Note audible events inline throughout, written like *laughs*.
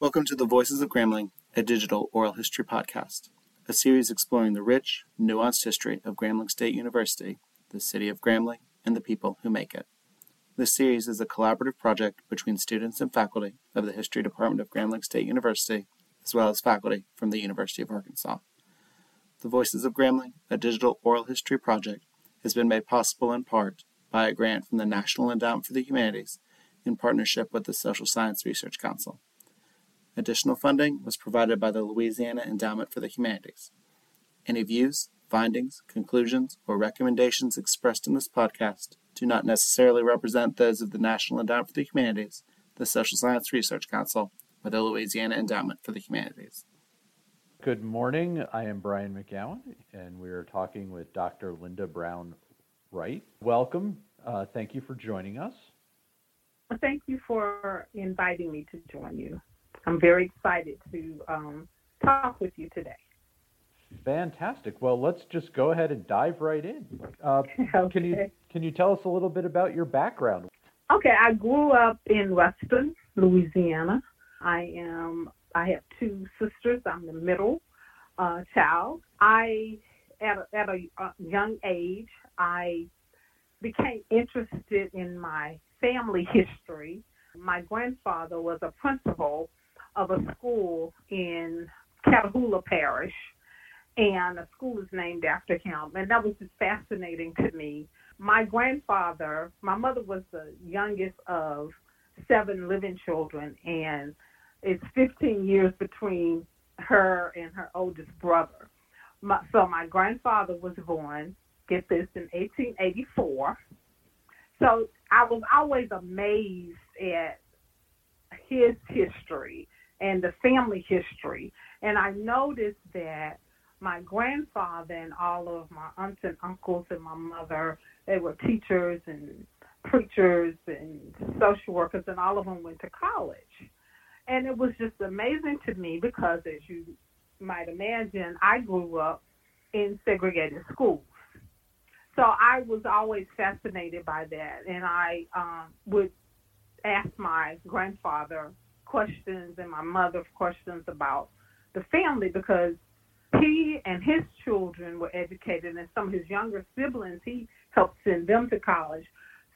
Welcome to the Voices of Grambling, a digital oral history podcast, a series exploring the rich, nuanced history of Grambling State University, the city of Grambling, and the people who make it. This series is a collaborative project between students and faculty of the History Department of Grambling State University, as well as faculty from the University of Arkansas. The Voices of Grambling, a digital oral history project, has been made possible in part by a grant from the National Endowment for the Humanities in partnership with the Social Science Research Council. Additional funding was provided by the Louisiana Endowment for the Humanities. Any views, findings, conclusions, or recommendations expressed in this podcast do not necessarily represent those of the National Endowment for the Humanities, the Social Science Research Council, or the Louisiana Endowment for the Humanities. Good morning. I am Brian McGowan, and we are talking with Dr. Lynda Brown Wright. Welcome. Uh, thank you for joining us. Thank you for inviting me to join you. I'm very excited to um, talk with you today. Fantastic. Well, let's just go ahead and dive right in. Uh, *laughs* okay. Can you can you tell us a little bit about your background? Okay, I grew up in Weston, Louisiana. I am. I have two sisters. I'm the middle uh, child. I at a, at a uh, young age I became interested in my family history. My grandfather was a principal of a school in Catahoula Parish, and the school is named after him. And that was just fascinating to me. My grandfather, my mother was the youngest of seven living children, and it's 15 years between her and her oldest brother. My, so my grandfather was born, get this, in 1884. So I was always amazed at his history and the family history. And I noticed that my grandfather and all of my aunts and uncles and my mother, they were teachers and preachers and social workers, and all of them went to college. And it was just amazing to me because, as you might imagine, I grew up in segregated schools. So I was always fascinated by that, and I um, would ask my grandfather questions and my mother's questions about the family because he and his children were educated, and some of his younger siblings he helped send them to college.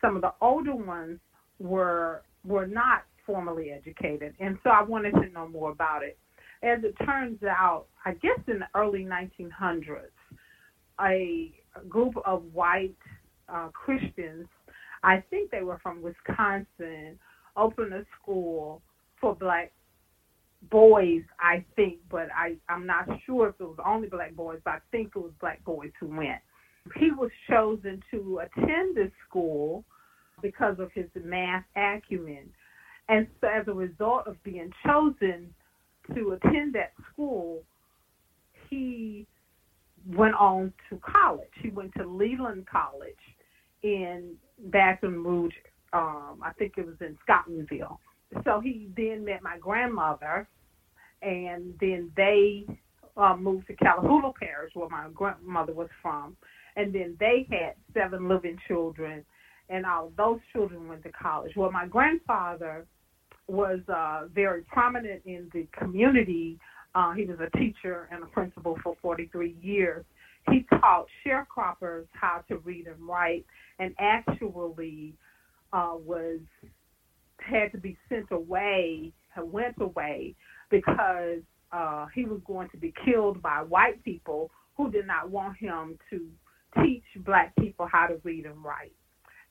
Some of the older ones were were not formally educated, and so I wanted to know more about it. As it turns out, I guess in the early 1900s, a group of white uh, Christians, I think they were from Wisconsin, opened a school for black boys, I think, but I, I'm not sure if it was only black boys, but I think it was black boys who went. He was chosen to attend this school because of his math acumen. And so, as a result of being chosen to attend that school, he went on to college. He went to Leland College in Baton Rouge. Um, I think it was in Scotlandville so he then met my grandmother, and then they uh, moved to Catahoula Parish, where my grandmother was from, and then they had seven living children, and all those children went to college. Well, my grandfather was uh, very prominent in the community. Uh, he was a teacher and a principal for 43 years. He taught sharecroppers how to read and write, and actually uh, was had to be sent away, went away because uh, he was going to be killed by white people who did not want him to teach black people how to read and write.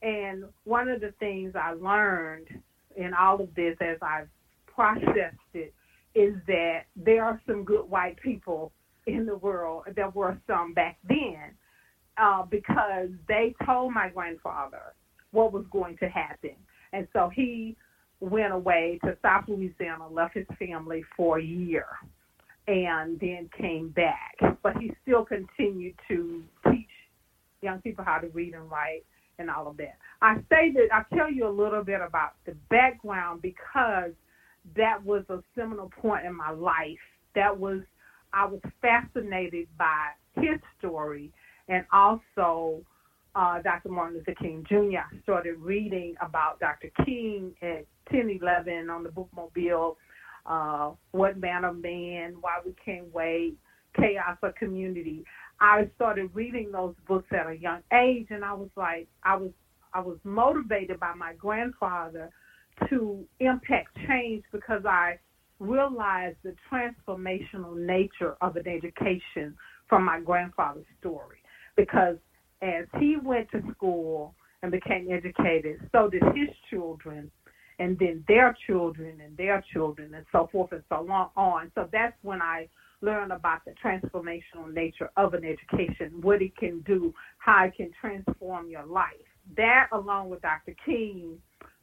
And one of the things I learned in all of this as I've processed it is that there are some good white people in the world. There were some back then uh, because they told my grandfather what was going to happen. And so he went away to South Louisiana, left his family for a year, and then came back. But he still continued to teach young people how to read and write and all of that. I say that I tell you a little bit about the background because that was a seminal point in my life. That was I was fascinated by his story and also uh, Dr. Martin Luther King Jr. I started reading about Dr. King at 10, 11 on the bookmobile. uh, What Man of Man, Why We Can't Wait, Chaos or Community. I started reading those books at a young age, and I was like, I was, I was motivated by my grandfather to impact change because I realized the transformational nature of an education from my grandfather's story. Because as he went to school and became educated, so did his children, and then their children and their children, and so forth and so on. So that's when I learned about the transformational nature of an education, what it can do, how it can transform your life. That, along with Dr. King,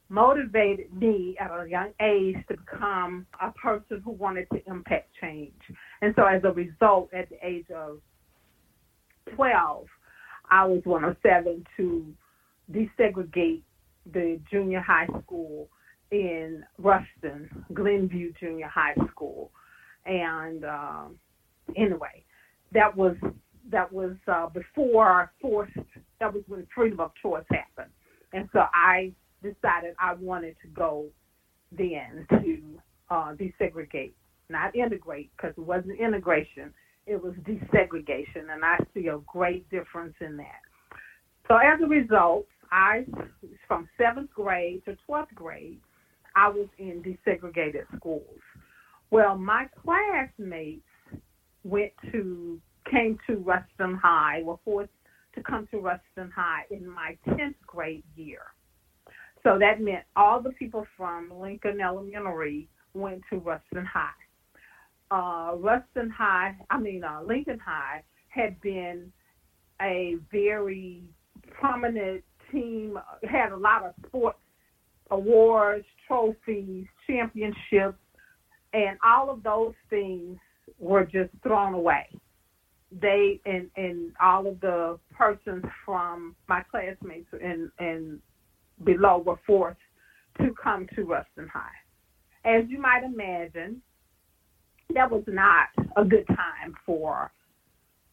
motivated me at a young age to become a person who wanted to impact change. And so, as a result, at the age of 12, I was one of seven to desegregate the junior high school in Ruston, Glenview Junior High School. And um, anyway, that was that was uh, before forced. That was when freedom of choice happened, and so I decided I wanted to go then to uh, desegregate, not integrate, because it wasn't integration, it was desegregation, and I see a great difference in that. So as a result, I, from seventh grade to 12th grade, I was in desegregated schools. Well, my classmates went to, came to Ruston High, were forced to come to Ruston High in my 10th grade year. So that meant all the people from Lincoln Elementary went to Ruston High. Uh, Ruston High, I mean uh, Lincoln High, had been a very prominent team, had a lot of sports awards, trophies, championships, and all of those things were just thrown away. They and and all of the persons from my classmates and and below were forced to come to Ruston High. As you might imagine, that was not a good time for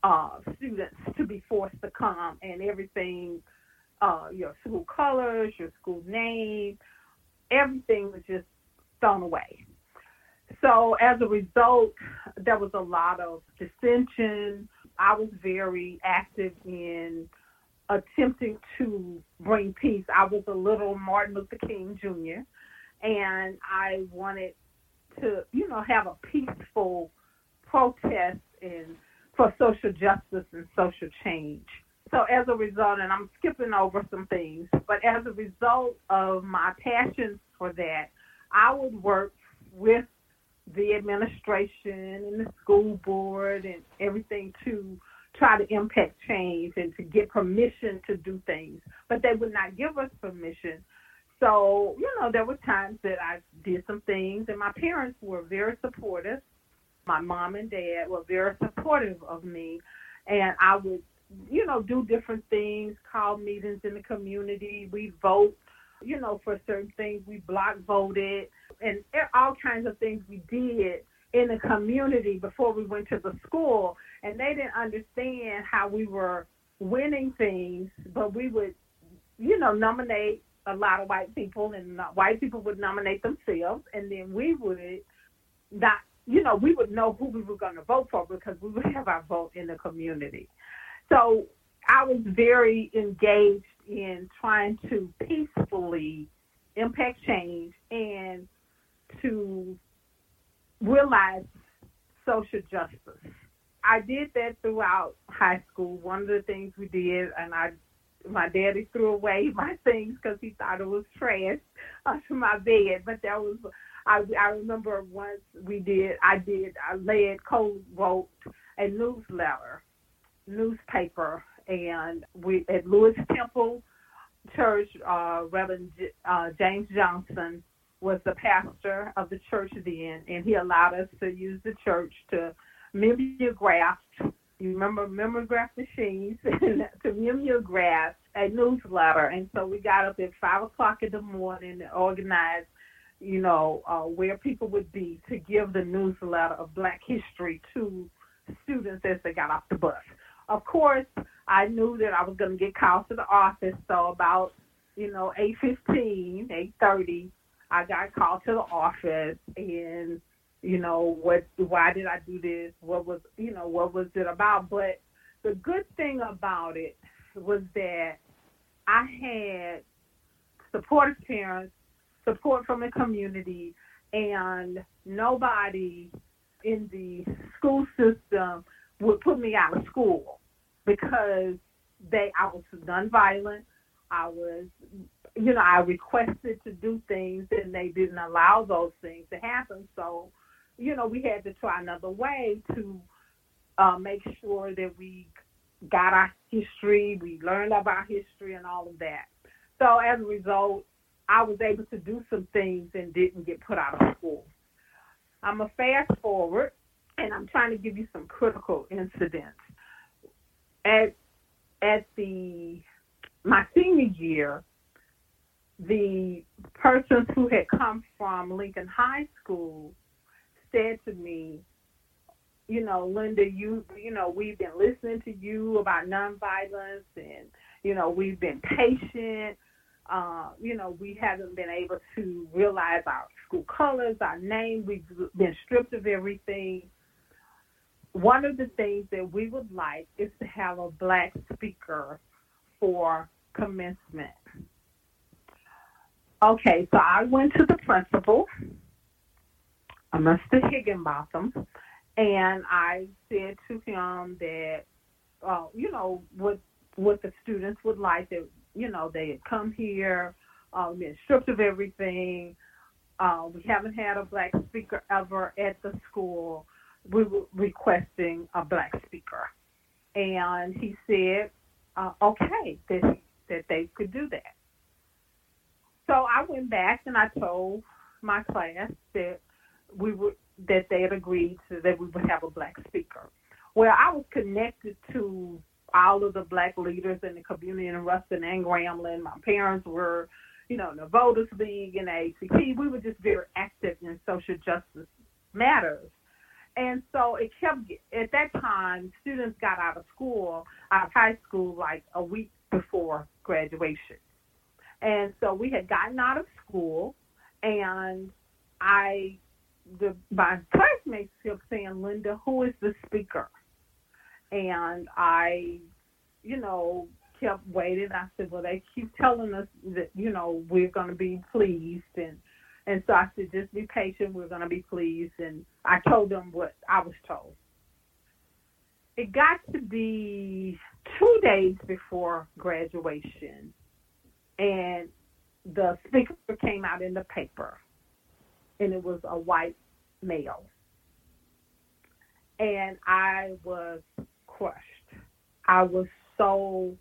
uh, students to be forced to come and everything, uh, your school colors, your school name, everything was just thrown away. So as a result, there was a lot of dissension. I was very active in attempting to bring peace. I was a little Martin Luther King Jr. and I wanted to, you know, have a peaceful protest and for social justice and social change. So as a result, and I'm skipping over some things, but as a result of my passion for that, I would work with the administration and the school board and everything to try to impact change and to get permission to do things, but they would not give us permission. So, you know, there were times that I did some things, and my parents were very supportive. My mom and dad were very supportive of me, and I would, you know, do different things, call meetings in the community. We vote, you know, for certain things. We block voted, and all kinds of things we did in the community before we went to the school and they didn't understand how we were winning things but we would you know nominate a lot of white people and uh, white people would nominate themselves and then we would not you know we would know who we were going to vote for because we would *laughs* have our vote in the community so i was very engaged in trying to peacefully impact change and to realize social justice. I did that throughout high school. One of the things we did, and I, my daddy threw away *laughs* my things because he thought it was trash *laughs* under my bed. But that was, I, I remember once we did, I did, I led, co-wrote a newsletter, newspaper, and we at Lewis Temple Church, uh, Reverend J, uh, James Johnson was the pastor of the church then, and he allowed us to use the church to mimeograph. You remember mimeograph machines *laughs* to mimeograph a newsletter, and so we got up at five o'clock in the morning and organized, you know, uh, where people would be to give the newsletter of Black history to students as they got off the bus. Of course, I knew that I was going to get called to the office, so about you know, 8.15, 8.30, I got called to the office. And you know, what, why did I do this? What was, you know, what was it about? But the good thing about it was that I had supportive parents, support from the community, and nobody in the school system would put me out of school because they I was nonviolent. I was you know, I requested to do things and they didn't allow those things to happen. So, you know, we had to try another way to uh, make sure that we got our history, we learned about history and all of that. So as a result, I was able to do some things and didn't get put out of school. I'm a fast forward and I'm trying to give you some critical incidents. At at the my senior year, the persons who had come from Lincoln High School said to me, you know, Lynda, you you know, we've been listening to you about nonviolence and, you know, we've been patient. Uh, you know, we haven't been able to realize our school colors, our name, we've been stripped of everything. One of the things that we would like is to have a black speaker for commencement. Okay, so I went to the principal, Mr. Higginbotham, and I said to him that, uh, you know, what what the students would like that, you know, they had come here, uh, been stripped of everything. Uh, we haven't had a black speaker ever at the school. We were requesting a black speaker, and he said, uh, okay, that that they could do that. So I went back and I told my class that we would that they had agreed to that we would have a black speaker. Well, I was connected to all of the black leaders in the community in Ruston and Grambling. My parents were, you know, in the Voters League and ACT. We were just very active in social justice matters. And so it kept, at that time, students got out of school, out of high school, like a week before graduation. And so we had gotten out of school, and I, the my classmates kept saying, "Lynda, who is the speaker?" And I, you know, kept waiting. I said, "Well, they keep telling us that you know we're going to be pleased," and and so I said, "Just be patient. We're going to be pleased." And I told them what I was told. It got to be two days before graduation and the speaker came out in the paper, and it was a white male. And I was crushed. I was so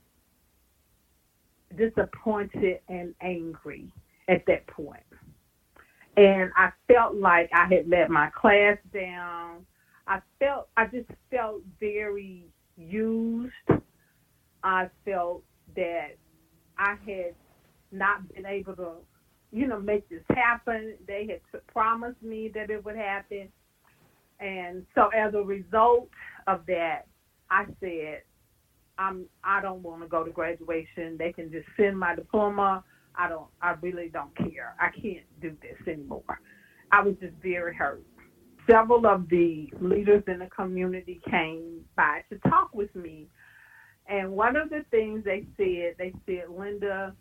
disappointed and angry at that point. And I felt like I had let my class down. I felt I just felt very used. I felt that I had not been able to, you know, make this happen. They had promised me that it would happen. And so as a result of that, I said, I'm I don't want to go to graduation. They can just send my diploma. I don't I really don't care. I can't do this anymore. I was just very hurt. Several of the leaders in the community came by to talk with me and one of the things they said, they said, Lynda,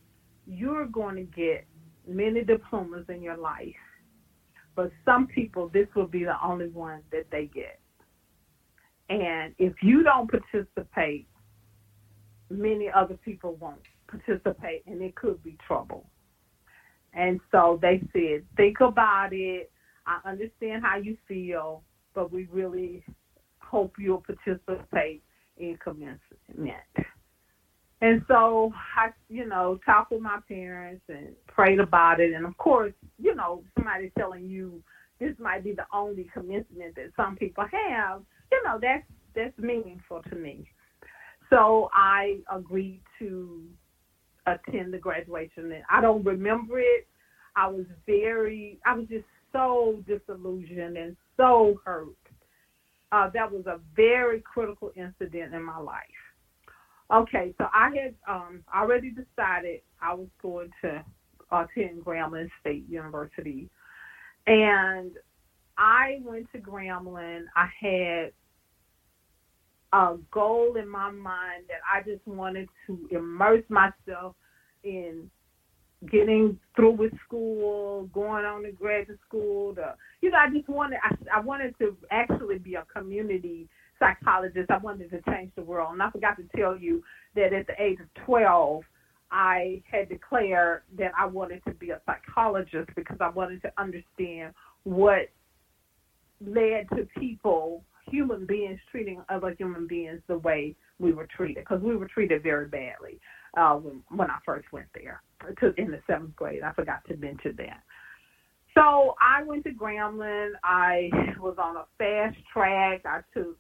you're going to get many diplomas in your life, but some people, this will be the only one that they get. And if you don't participate, many other people won't participate, and it could be trouble. And so they said, think about it. I understand how you feel, but we really hope you'll participate in commencement. And so I, you know, talked with my parents and prayed about it. And of course, you know, somebody telling you this might be the only commencement that some people have, you know, that's that's meaningful to me. So I agreed to attend the graduation. And I don't remember it. I was very, I was just so disillusioned and so hurt. Uh, that was a very critical incident in my life. Okay, so I had um, already decided I was going to attend Grambling State University, and I went to Grambling, I had a goal in my mind that I just wanted to immerse myself in getting through with school, going on to graduate school. To, you know, I just wanted I, I wanted to actually be a community psychologist. I wanted to change the world, and I forgot to tell you that at the age of twelve, I had declared that I wanted to be a psychologist because I wanted to understand what led to people, human beings, treating other human beings the way we were treated because we were treated very badly uh, when, when I first went there to in the seventh grade. I forgot to mention that. So I went to Grambling. I was on a fast track. I took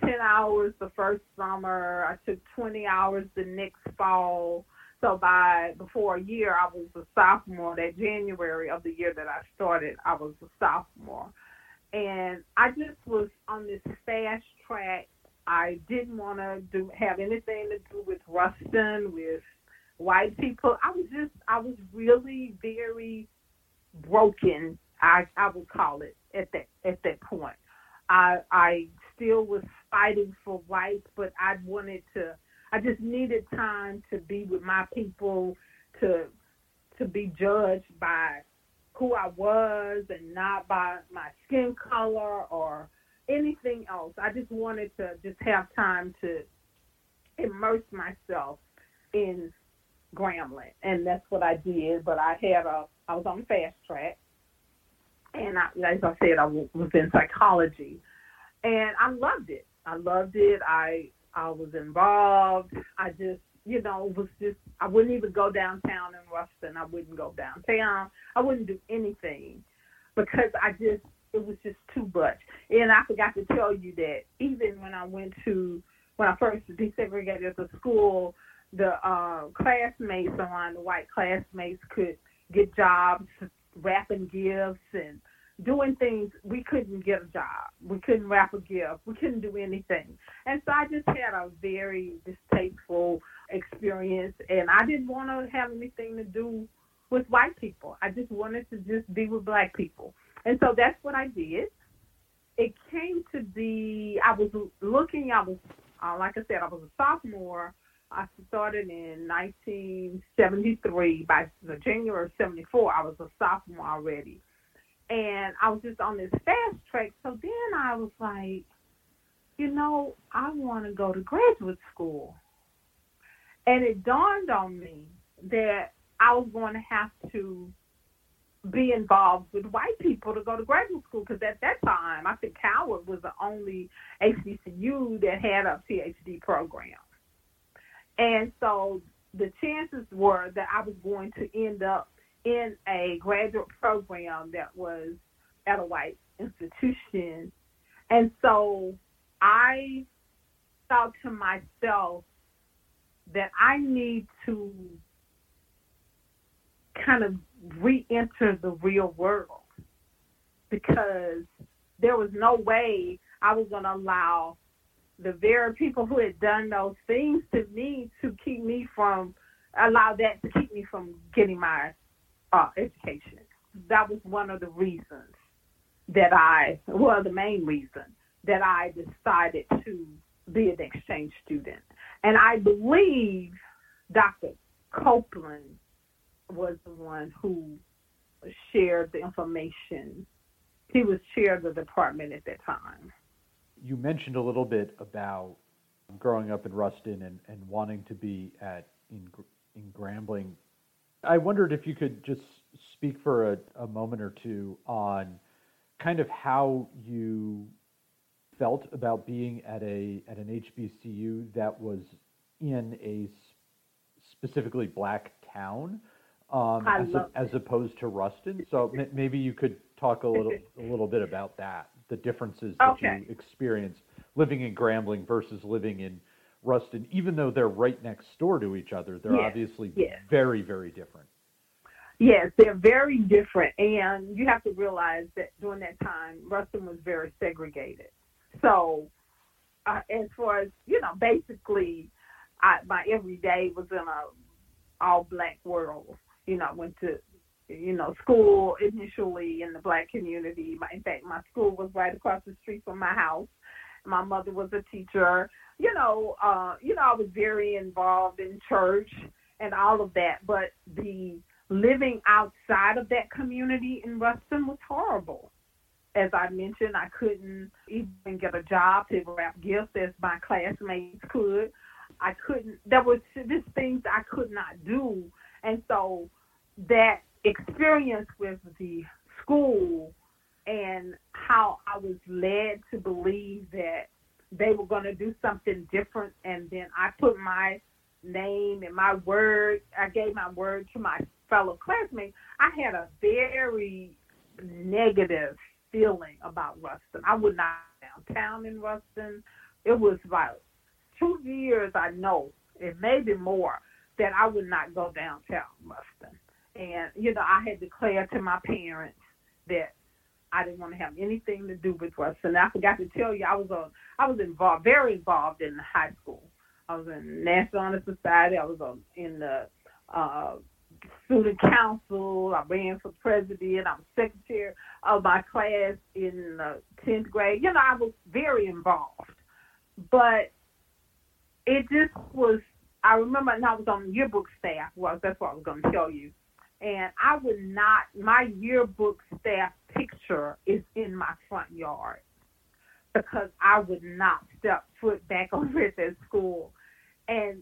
10 hours the first summer. I took 20 hours the next fall. So by before a year, I was a sophomore. That January of the year that I started, I was a sophomore. And I just was on this fast track. I didn't want to do have anything to do with Ruston, with white people. I was just, I was really very broken. I I would call it at that at that point. I I still was fighting for rights, but I wanted to. I just needed time to be with my people, to to be judged by who I was and not by my skin color or anything else. I just wanted to just have time to immerse myself in Grambling, and that's what I did. But I had a, I was on fast track, and I, as I said, I was in psychology, and I loved it. I loved it. I I was involved. I just, you know, was just I wouldn't even go downtown in Ruston. I wouldn't go downtown. I wouldn't do anything because I just it was just too much. And I forgot to tell you that even when I went to when I first desegregated the school, the uh, classmates around the white classmates could get jobs wrapping gifts and doing things we couldn't get a job. We couldn't wrap a gift. We couldn't do anything. And so i just had a very distasteful experience and i didn't want to have anything to do with white people. I just wanted to just be with black people. And so that's what i did. It came to be i was looking i was uh, like i said i was a sophomore. I started in 1973. By the January of 74, I was a sophomore already. And I was just on this fast track. So then I was like, you know, I want to go to graduate school. And it dawned on me that I was going to have to be involved with white people to go to graduate school because at that time, I think Howard was the only HBCU that had a PhD program. And so the chances were that I was going to end up in a graduate program that was at a white institution. And so I thought to myself that I need to kind of re enter the real world because there was no way I was going to allow the very people who had done those things to me to keep me from allow that to keep me from getting my uh, education. That was one of the reasons that I, well, the main reason that I decided to be an exchange student. And I believe Dr. Copeland was the one who shared the information. He was chair of the department at that time you mentioned a little bit about growing up in Ruston and, and wanting to be at in in Grambling. I wondered if you could just speak for a, a moment or two on kind of how you felt about being at a at an HBCU that was in a specifically black town um, as, a, as, opposed to Ruston. So m- maybe you could talk a little *laughs* a little bit about that the differences that okay. you experienced living in Grambling versus living in Ruston, even though they're right next door to each other, they're yes. obviously yes. very, very different. Yes, they're very different, and you have to realize that during that time, Ruston was very segregated. So, uh, as far as you know, basically, I, my everyday was in a all black world. You know, I went to you know, school initially in the black community. In fact, my school was right across the street from my house. My mother was a teacher. You know, uh, you know, I was very involved in church and all of that, but the living outside of that community in Ruston was horrible. As I mentioned, I couldn't even get a job to wrap gifts as my classmates could. I couldn't. There was just things I could not do, and so that experience with the school and how I was led to believe that they were going to do something different, and then I put my name and my word. I gave my word to my fellow classmates. I had a very negative feeling about Ruston. I would not downtown in Ruston. It was about two years, I know, it may be more, that I would not go downtown Ruston. And, you know, I had declared to my parents that I didn't want to have anything to do with Ruston. I forgot to tell you, I was on, I was involved, very involved in high school. I was in National Honor Society. I was on, in the uh, student council. I ran for president. I was secretary of my class in the 10th grade. You know, I was very involved. But it just was, I remember and I was on yearbook staff. Well, that's what I was going to tell you. And I would not, my yearbook staff picture is in my front yard because I would not step foot back *laughs* over at that school. And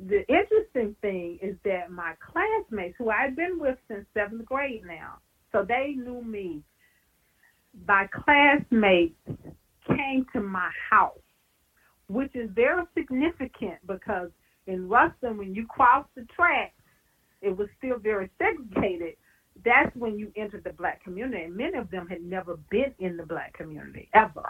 the interesting thing is that my classmates, who I've been with since seventh grade now, so they knew me. My classmates came to my house, which is very significant because in Ruston, when you cross the tracks, it was still very segregated. That's when you entered the black community, and many of them had never been in the black community ever.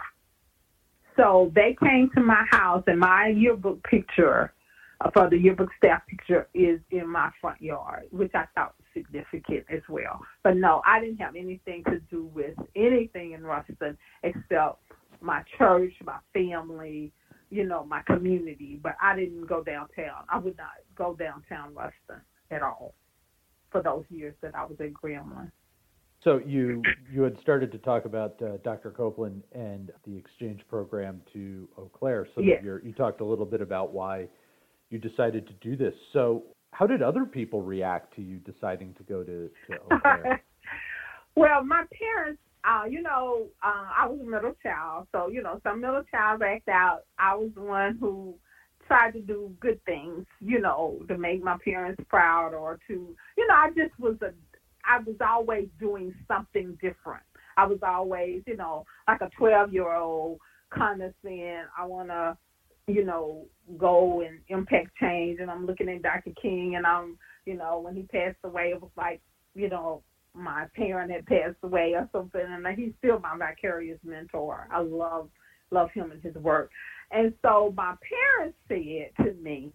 So they came to my house, and my yearbook picture uh, for the yearbook staff picture is in my front yard, which I thought was significant as well. But no, I didn't have anything to do with anything in Ruston except my church, my family, you know, my community. But I didn't go downtown. I would not go downtown Ruston at all for those years that I was at Grambling. So you you had started to talk about uh, Dr. Copeland and the exchange program to Eau Claire. So yes. you talked a little bit about why you decided to do this. So, how did other people react to you deciding to go to, to Eau Claire? *laughs* well, my parents, uh, you know, uh, I was a middle child, so you know, some middle child act out. I was the one who tried to do good things, you know, to make my parents proud or to, you know, I just was a, I was always doing something different. I was always, you know, like a 12 year old kind of saying, I want to you know, go and impact change. And I'm looking at Dr. King, and I'm, you know, when he passed away, it was like, you know, my parent had passed away or something, and he's still my vicarious mentor. I love love him and his work. And so my parents said to me,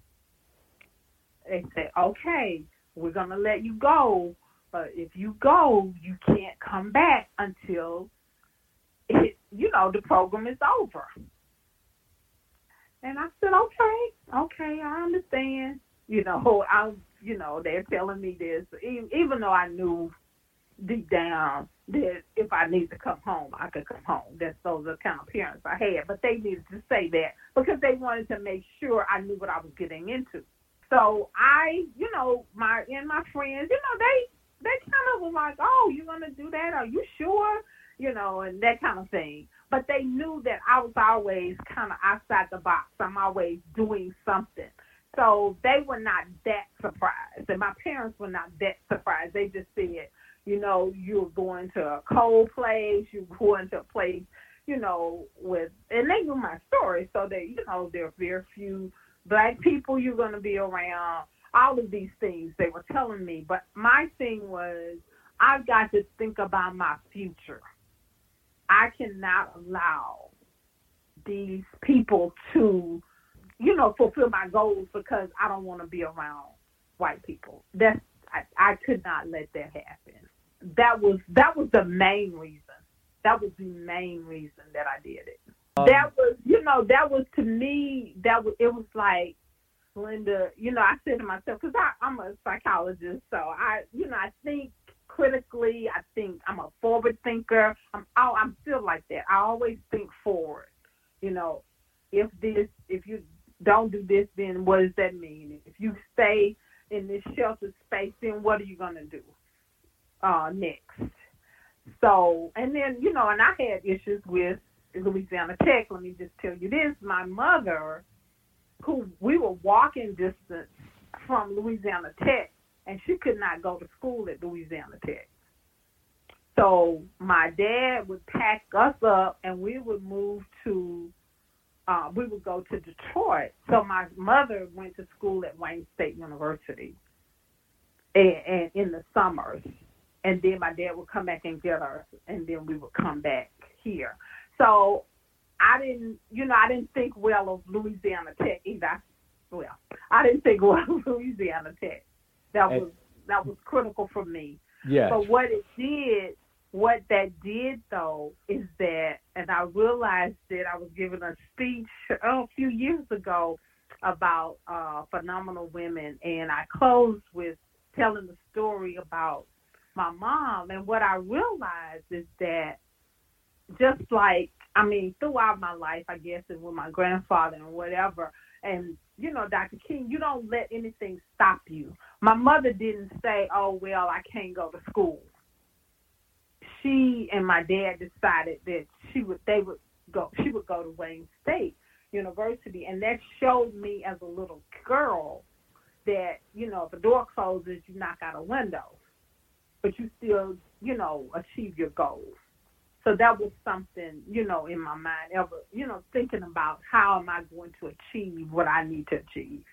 they said, "Okay, we're gonna let you go, but if you go, you can't come back until it, you know, the program is over." And I said, okay, okay, I understand. You know, I, you know, they're telling me this, even though I knew deep down that if I need to come home, I could come home. That's those are the kind of parents I had. But they needed to say that because they wanted to make sure I knew what I was getting into. So I, you know, my and my friends, you know, they they kind of were like, "Oh, you're gonna do that? Are you sure?" You know, and that kind of thing but they knew that I was always kind of outside the box. I'm always doing something. So they were not that surprised. And my parents were not that surprised. They just said, you know, you're going to a cold place, you're going to a place, you know, with, and they knew my story. So they, you know, there are very few black people you're going to be around, all of these things they were telling me. But my thing was, I've got to think about my future. I cannot allow these people to, you know, fulfill my goals because I don't want to be around white people. That's I, I could not let that happen. That was that was the main reason. That was the main reason that I did it. Um, that was, you know, that was to me. That was it was like Lynda. You know, I said to myself because I'm a psychologist, so I, you know, I think critically. I think I'm a forward thinker. I'm oh, I'm still like that. I always think forward. You know, if this, if you don't do this, then what does that mean? If you stay in this sheltered space, then what are you gonna do uh, next? So, and then you know, and I had issues with Louisiana Tech. Let me just tell you this: my mother, who we were walking distance from Louisiana Tech, and she could not go to school at Louisiana Tech. So my dad would pack us up, and we would move to. Uh, we would go to Detroit. So my mother went to school at Wayne State University, and, and in the summers, and then my dad would come back and get us, and then we would come back here. So I didn't, you know, I didn't think well of Louisiana Tech either. Well, I didn't think well of *laughs* Louisiana Tech. That was that was critical for me. Yeah. But what it did, what that did though, is that, and I realized that I was giving a speech oh, a few years ago about uh, phenomenal women, and I closed with telling the story about my mom. And what I realized is that just like I mean, throughout my life, I guess, and with my grandfather and whatever, and you know, Dr. King, you don't let anything stop you. My mother didn't say, "Oh well, I can't go to school." She and my dad decided that she would they would go she would go to Wayne State University, and that showed me as a little girl that you know if a door closes, you knock out a window, but you still you know achieve your goals. So that was something, you know, in my mind ever, you know, thinking about how am I going to achieve what I need to achieve.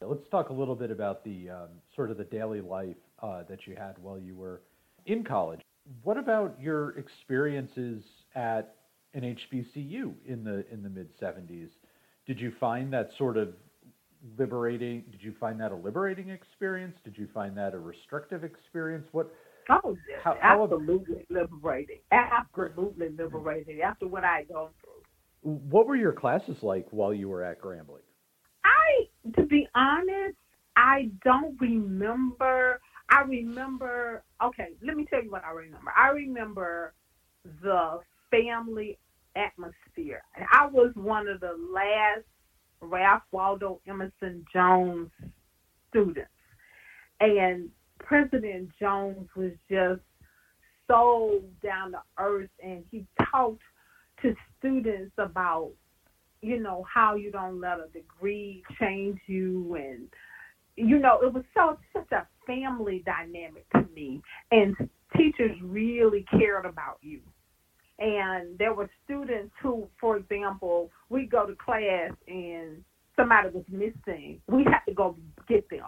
Let's talk a little bit about the um, sort of the daily life uh, that you had while you were in college. What about your experiences at an HBCU in the in the mid '70s? Did you find that sort of liberating? Did you find that a liberating experience? Did you find that a restrictive experience? What Oh, how, absolutely how, liberating. Absolutely liberating after what I had gone through. What were your classes like while you were at Grambling? I, to be honest, I don't remember. I remember, okay, let me tell you what I remember. I remember the family atmosphere. I was one of the last Ralph Waldo Emerson Jones students. And President Jones was just so down to earth and he talked to students about you know how you don't let a degree change you. And you know it was so such a family dynamic to me. And teachers really cared about you and there were students who for example we go to class and somebody was missing we had to go get them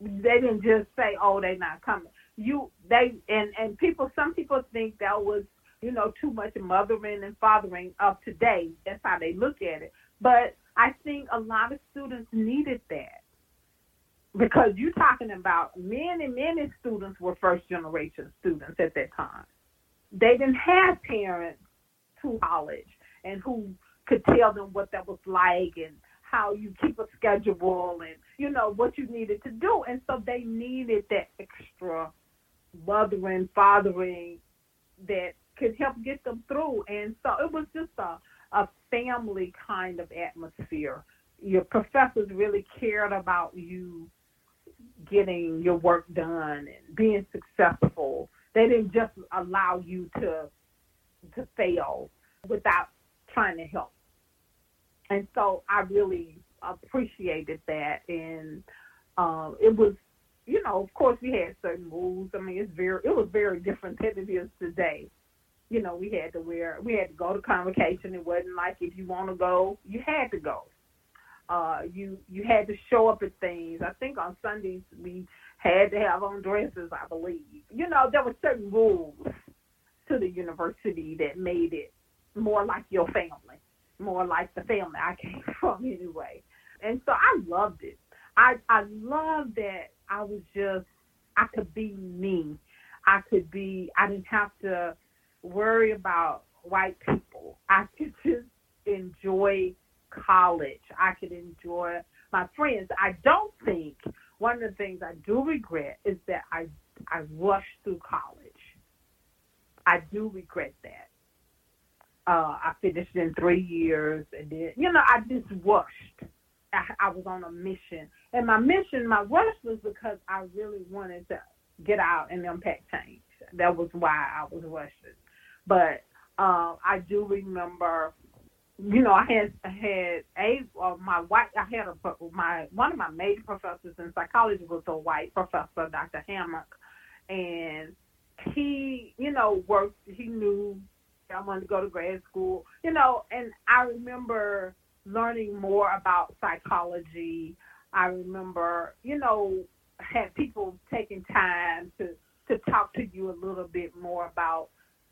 they didn't just say, "Oh, they're not coming." You they and and people. Some people think that was you know too much mothering and fathering of today. That's how they look at it. But I think a lot of students needed that because you're talking about many many students were first generation students at that time. They didn't have parents to college and who could tell them what that was like and how you keep a schedule and you know what you needed to do. And so they needed that extra mothering fathering that could help get them through. And so it was just a a family kind of atmosphere. Your professors really cared about you getting your work done and being successful they didn't just allow you to to fail without trying to help and so I really appreciated that, and um, it was, you know, of course we had certain rules. I mean, it's very, it was very different than it is today. You know, we had to wear, we had to go to convocation. It wasn't like if you want to go, you had to go. Uh, you you had to show up at things. I think on Sundays we had to have on dresses. I believe. You know, there were certain rules to the university that made it more like your family more like the family I came *laughs* from anyway. And so I loved it. I I loved that I was just I could be me. I could be I didn't have to worry about white people. I *laughs* could just enjoy college. I could enjoy my friends. I don't think one of the things I do regret is that I I rushed through college. I do regret that. Uh, I finished in three years, and then you know I just rushed. I, I was on a mission, and my mission, my rush was because I really wanted to get out and impact change. That was why I was rushing. But uh, I do remember, you know, I had had a my white I had a my one of my major professors in psychology was a white professor, Dr. Hammock, and he, you know, worked. He knew I wanted to go to grad school, you know, and I remember learning more about psychology. I remember, you know, had people taking time to to talk to you a little bit more about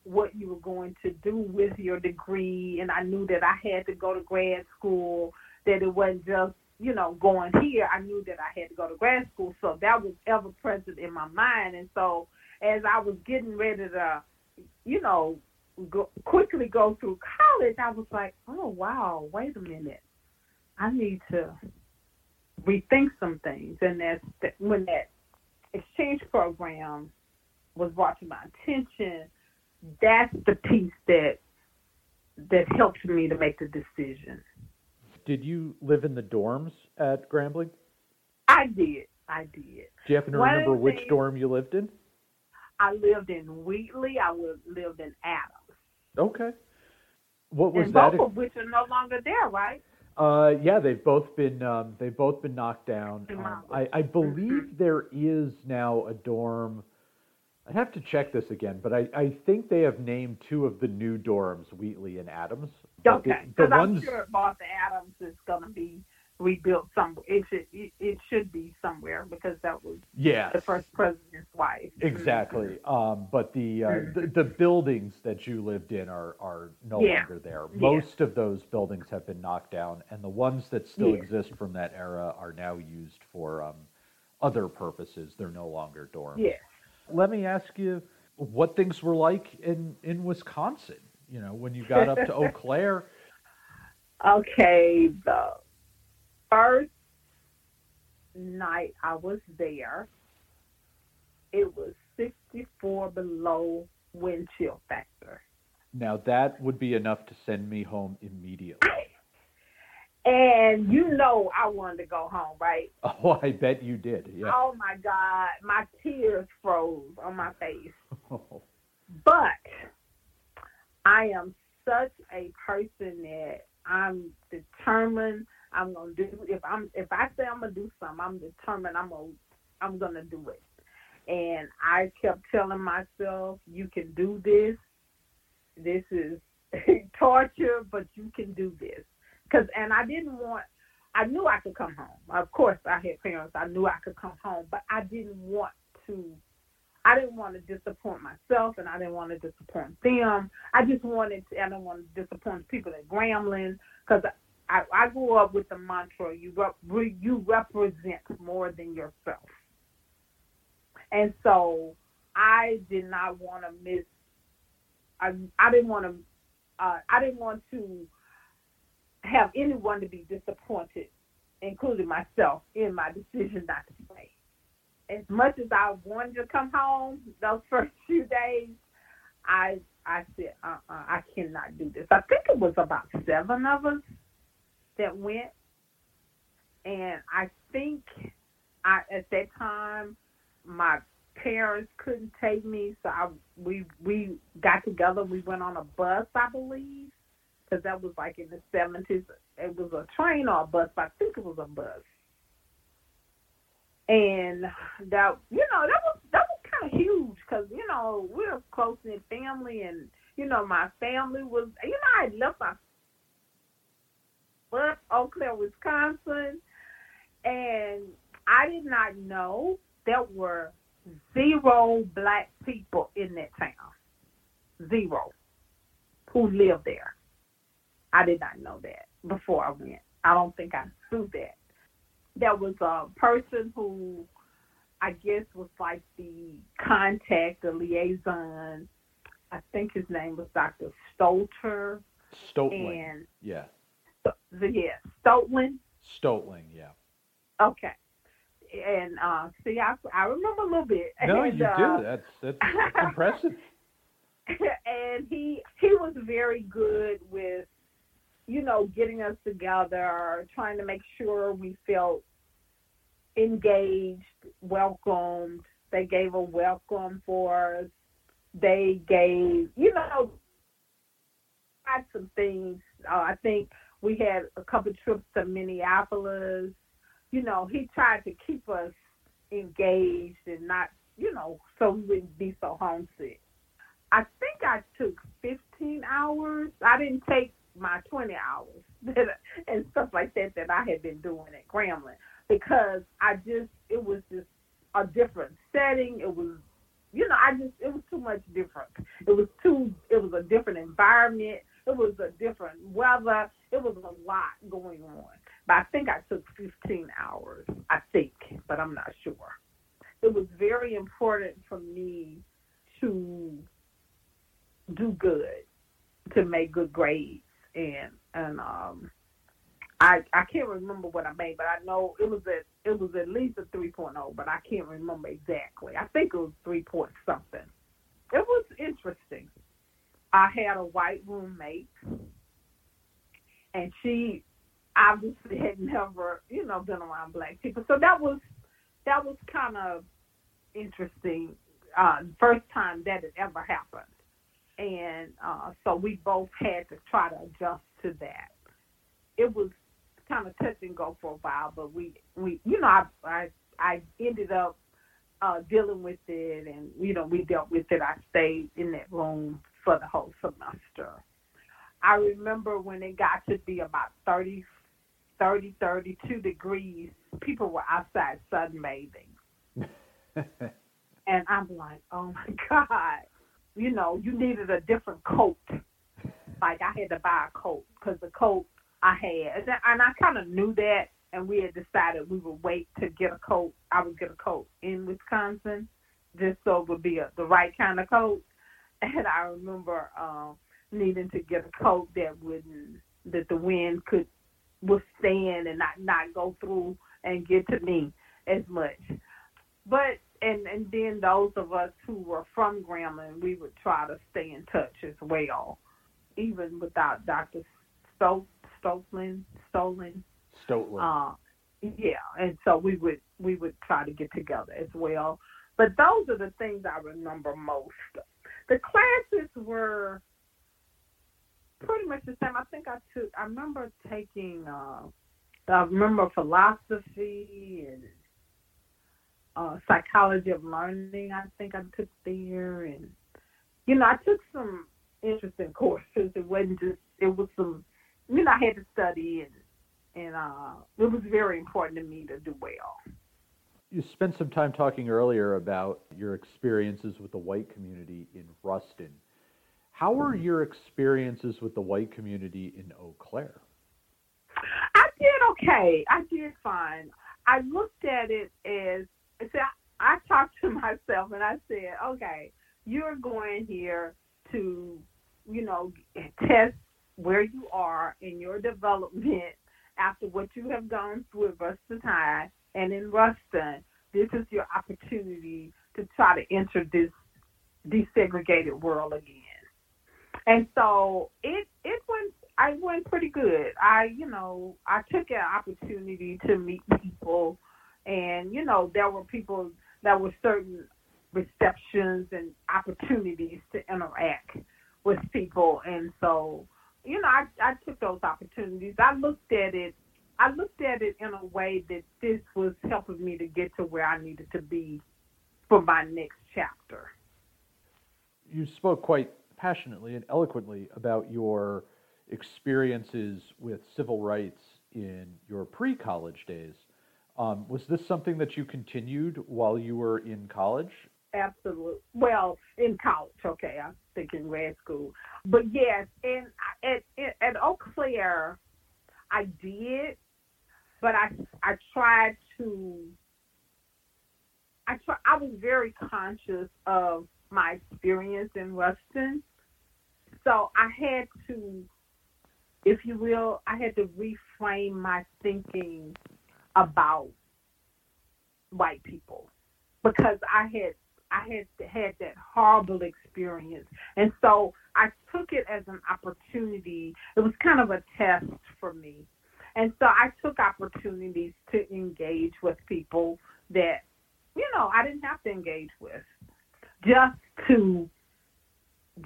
what you were going to do with your degree and I knew that I had to go to grad school, that it wasn't just, you know, going here. I knew that I had to go to grad school. So that was ever present in my mind. And so as I was getting ready to, you know, go, quickly go through college, I was like, oh, wow, wait a minute. I need to rethink some things. And that's when that exchange program was brought to my attention, that's the piece that that helped me to make the decision. Did you live in the dorms at Grambling? I did. I did. Do you happen to remember which dorm you lived in? I lived in Wheatley. I lived in Adams. Okay. What was and that? Both of which are no longer there, right? Uh, yeah, they've both been um, they've both been knocked down. Um, I, I believe mm-hmm. there is now a dorm. I'd have to check this again, but I, I think they have named two of the new dorms, Wheatley and Adams. Okay, because I'm sure Martha Adams is going to be rebuilt somewhere. It should it, it, should be somewhere because that was yeah the first president's wife. *laughs* Exactly. Um, but the, uh, the, the buildings that you lived in are are no yeah. longer there. Most yeah. of those buildings have been knocked down, and the ones that still yeah. exist from that era are now used for um, other purposes. They're no longer dorms. Yeah. Let me ask you what things were like in in Wisconsin. You know, when you got up to Eau *laughs* Claire. Okay, the first night I was there, it was 64 below wind chill factor. Now that would be enough to send me home immediately. And you know I wanted to go home, right? *laughs* Oh, I bet you did. Yeah. Oh my God, my tears froze on my face. *laughs* Oh. But I am such a person that I'm determined I'm gonna do if I'm if I say I'm gonna do something, I'm determined I'm gonna I'm gonna do it. And I kept telling myself, you can do this. This is *laughs* torture, but you can do this. Cause and I didn't want. I knew I could come home. Of course, I had parents. I knew I could come home, but I didn't want to. I didn't want to disappoint myself, and I didn't want to disappoint them. I just wanted to. I didn't want to disappoint people at Grambling because I, I grew up with the mantra: you rep, you represent more than yourself, and so I did not want to miss. I I didn't want to. Uh, I didn't want to have anyone to be disappointed, including myself, in my decision not to stay. As much as I wanted to come home those *laughs* first few days, I I said, uh-uh, I cannot do this. I think it was about seven of us that went, and I think I at that time my parents couldn't take me, so I we we got together. We went on a bus, I believe, because that was like in the seventies. It was a train or a bus, but I think it was a bus. And that you know that was that was kind of huge because you know we're close knit family, and you know my family was you know I left my but Eau Claire, Wisconsin, and I did not know there were zero black people in that town. Zero who lived there. I did not know that before I went. I don't think I knew that. There was a person who I guess was like the contact, the liaison. I think his name was Dr. Stolter. Stoltling. And yeah yeah, Stotling. Stotling, yeah. Okay. and uh, see, I, I remember a little bit. No, and, you uh, do. That's that's, that's *laughs* impressive. and he he was very good with, you know, getting us together, trying to make sure we felt engaged, welcomed. They gave a welcome for us. They gave, you know, had some things. Uh, I think we had a couple trips to Minneapolis. You know, he tried to keep us engaged and not, you know, so we wouldn't be so homesick. I think I took 15 hours. I didn't take my 20 hours *laughs* and stuff like that that I had been doing at Grambling because I just, it was just a different setting. It was, you know, I just, it was too much different. It was too, it was a different environment. It was a different weather. It was a lot going on. But I think I took 15 hours, I think, but I'm not sure. It was very important for me to do good, to make good grades, and and um, I I can't remember what I made, but I know it was at it was at least a 3.0, but I can't remember exactly. I think it was three point something. It was interesting. I had a white roommate, and she obviously had never, you know, been around black people. So that was that was kind of interesting. Uh, first time that had ever happened, and uh, so we both had to try to adjust to that. It was kind of touch and go for a while, but we we you know I I, I ended up uh, dealing with it, and you know we dealt with it. I stayed in that room for the whole semester. I remember when it got to be about 30, 30, 32 degrees, people were outside sunbathing. *laughs* and I'm like, oh my God. You know, you needed a different coat. Like I had to buy a coat because the coat I had, and I kind of knew that, and we had decided we would wait to get a coat. I would get a coat in Wisconsin, just so it would be a, the right kind of coat. And I remember um, needing to get a coat that wouldn't that the wind could withstand and not not go through and get to me as much. But and and then those of us who were from Grambling, we would try to stay in touch as well, even without Dr. Stoke Stokeland Stolen. Uh, yeah, and so we would we would try to get together as well. But those are the things I remember most. The classes were pretty much the same. I think I took. I remember taking. Uh, I remember philosophy and uh, psychology of learning. I think I took there, and you know, I took some interesting courses. It wasn't just. It was some. You know, I had to study, and and uh, it was very important to me to do well. You spent some time talking earlier about your experiences with the white community in Ruston. How were your experiences with the white community in Eau Claire? I did okay. I did fine. I looked at it as see, I, I talked to *laughs* myself and I said, okay, you're going here to, you know, test where you are in your development after what you have gone through at Ruston High and in Ruston. This is your opportunity to try to enter this desegregated world again. And so it it went I went pretty good. I you know I took an opportunity to meet people, and you know there were people that were certain receptions and opportunities to interact with people, and so you know I I took those opportunities. I looked at it. I looked at it in a way that this was helping me to get to where I needed to be for my next chapter. You spoke quite passionately and eloquently about your experiences with civil rights in your pre college days. Um, was this something that you continued while you were in college? Absolutely. Well, in college, okay. I think in grad school, but yes, and at at, at Eau Claire, I did, but I I tried to. I try, I was very conscious of my experience in Ruston. So I had to, if you will, I had to reframe my thinking about white people. Because I had I had had that horrible experience, and so I took it as an opportunity. It was kind of a test for me, and so I took opportunities to engage with people that you know I didn't have to engage with, just to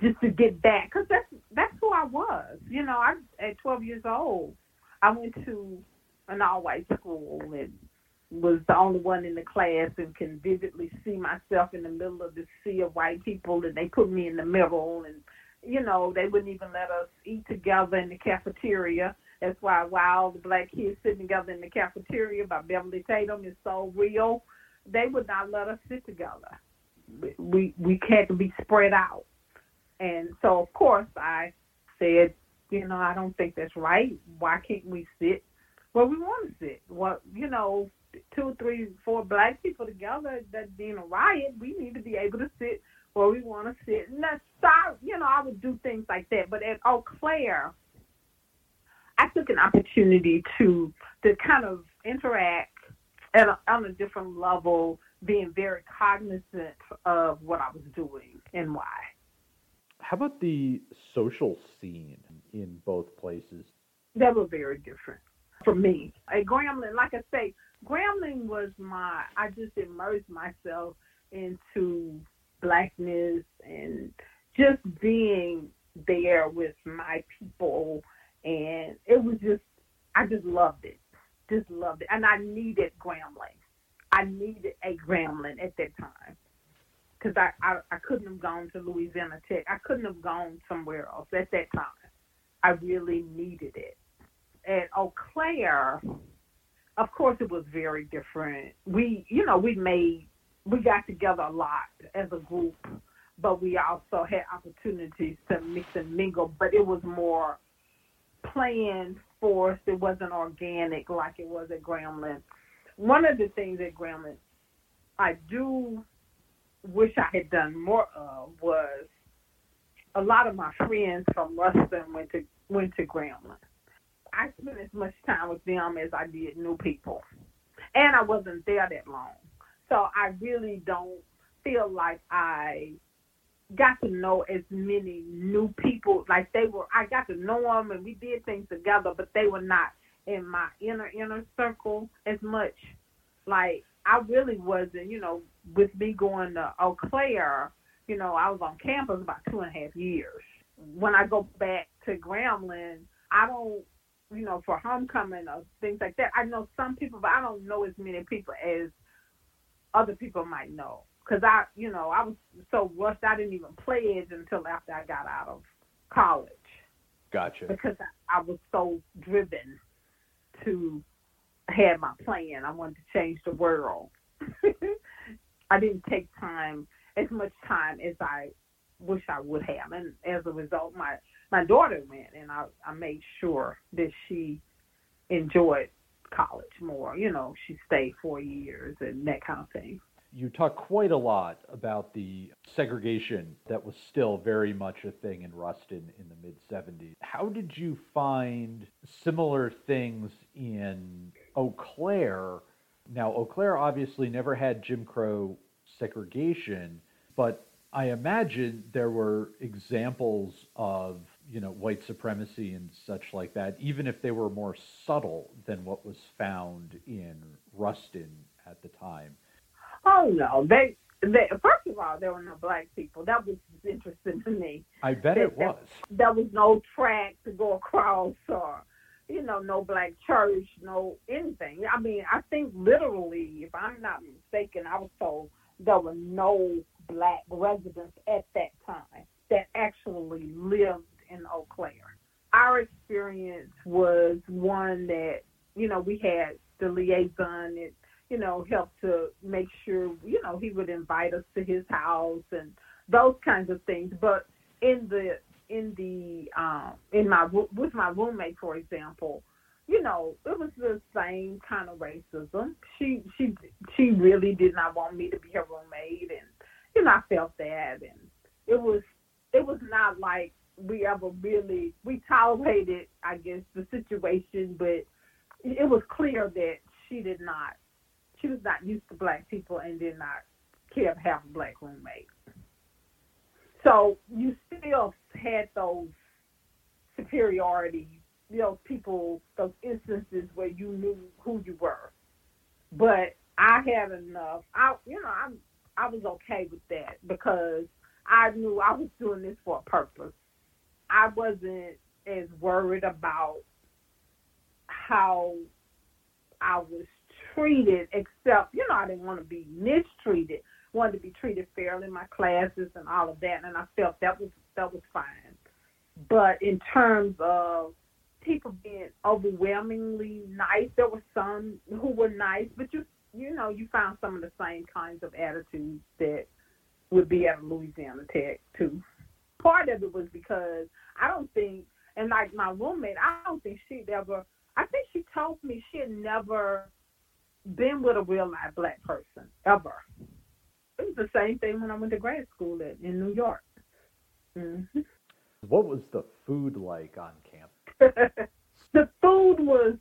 just to get back. Because that's that's who I was. You know, I at 12 years old, I went to an all-white school and was the only one in the class and can vividly see myself in the middle of the sea of white people and they put me in the middle and you know they wouldn't even let us eat together in the cafeteria. That's why while the black kids sitting together in the cafeteria by Beverly Tatum is so real. They would not let us sit together. We we had to be spread out. And so of course i said you know i don't think that's right. Why can't we sit where we want to sit what you know two, three, four black people together that being a riot, we need to be able to sit where we want to sit. And that's start, you know, I would do things like that. But at Eau Claire, I took an opportunity to to kind of interact at a, on a different level, being very cognizant of what I was doing and why. How about the social scene in both places? They were very different for me. A Grambling, like I say, Grambling was my, I just immersed myself into blackness and just being there with my people. And it was just, I just loved it. Just loved it. And I needed Grambling. I needed a Grambling at that time. Because I, I, I couldn't have gone to Louisiana Tech. I couldn't have gone somewhere else at that time. I really needed it. At Eau Claire, of course it was very different. We, you know, we made, we got together a lot as a group, but we also had opportunities to mix and mingle, but it was more planned, forced. It wasn't organic like it was at Grambling. One of the things at Grambling I do wish I had done more of was a lot of my friends from Ruston went to went to Grambling I spent as much time with them as I did new people. And I wasn't there that long. So I really don't feel like I got to know as many new people. Like they were, I got to know them and we did things together, but they were not in my inner, inner circle as much. Like I really wasn't, you know, with me going to Eau Claire, you know, I was on campus about two and a half years. When I go back to Grambling, I don't you know, for homecoming or things like that. I know some people, but I don't know as many people as other people might know. Because I, you know, I was so rushed, I didn't even pledge until after I got out of college. Gotcha. Because I, I was so driven to have my plan. I wanted to change the world. *laughs* I didn't take time as much time as I wish I would have, and as a result, my my daughter went, and I I made sure that she enjoyed college more. You know, she stayed four years and that kind of thing. You talk quite a lot about the segregation that was still very much a thing in Ruston in the mid 70s. How did you find similar things in Eau Claire? Now, Eau Claire obviously never had Jim Crow segregation, but I imagine there were examples of you know white supremacy and such like that, even if they were more subtle than what was found in Ruston at the time. Oh no, they. They, first of all, there were no black people. That was interesting to me. I bet that, it was. There was no track to go across, or you know, no black church, no anything. I mean, I think literally, if I'm not mistaken, I was told there were no black residents at that time that actually lived in Eau Claire. Our experience was one that, you know, we had the liaison and, you know, helped to make sure, you know, he would invite us to his house and those kinds of things. But in the in the um in my with my roommate, for example, you know, it was the same kind of racism. She she she really did not want me to be her roommate, and you know, I felt that, and it was it was not like we ever really we tolerated, I guess, the situation, but it was clear that she did not she was not used to black people and did not care to have a black roommate. So you still had those superiority, you know, people, those instances where you knew who you were. But I had enough. I, you know, I'm, I was okay with that because I knew I was doing this for a purpose. I wasn't as worried about how I was treated, except, you know, I didn't want to be mistreated. Wanted to be treated fairly in my classes and all of that, and I felt that was that was fine. But in terms of people being overwhelmingly nice, there were some who were nice, but you you know you found some of the same kinds of attitudes that would be at Louisiana Tech too. Part of it was because I don't think, and like my roommate, I don't think she'd ever. I think she told me she had never been with a real live black person ever. It was the same thing when I went to grad school at, in New York. Mm-hmm. What was the food like on campus? *laughs* the food was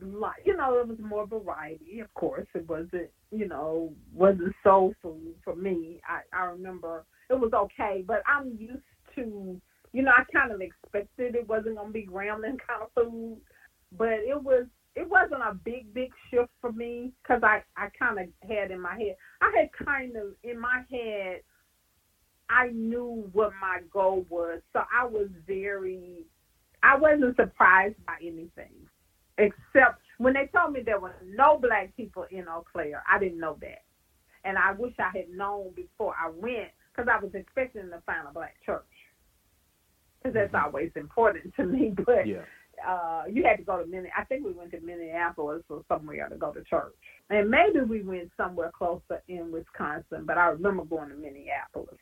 like you know, it was more variety, of course. It wasn't you know, wasn't soul food for me. I, I remember it was okay, but I'm used to you know, I kind of expected it wasn't gonna be Grambling *laughs* kind of food. But it was it wasn't a big big shift for me because I I kind of had in my head I had kind of in my head I knew what my goal was, so I was very I wasn't surprised by anything except when they told me there were no black people in Eau Claire. I didn't know that, and I wish I had known before I went because I was expecting to find a black church because that's mm-hmm. always important to me. *laughs* But yeah uh, you had to go to Minneapolis. I think we went to Minneapolis or somewhere to go to church, and maybe we went somewhere closer in Wisconsin. But I remember going to Minneapolis.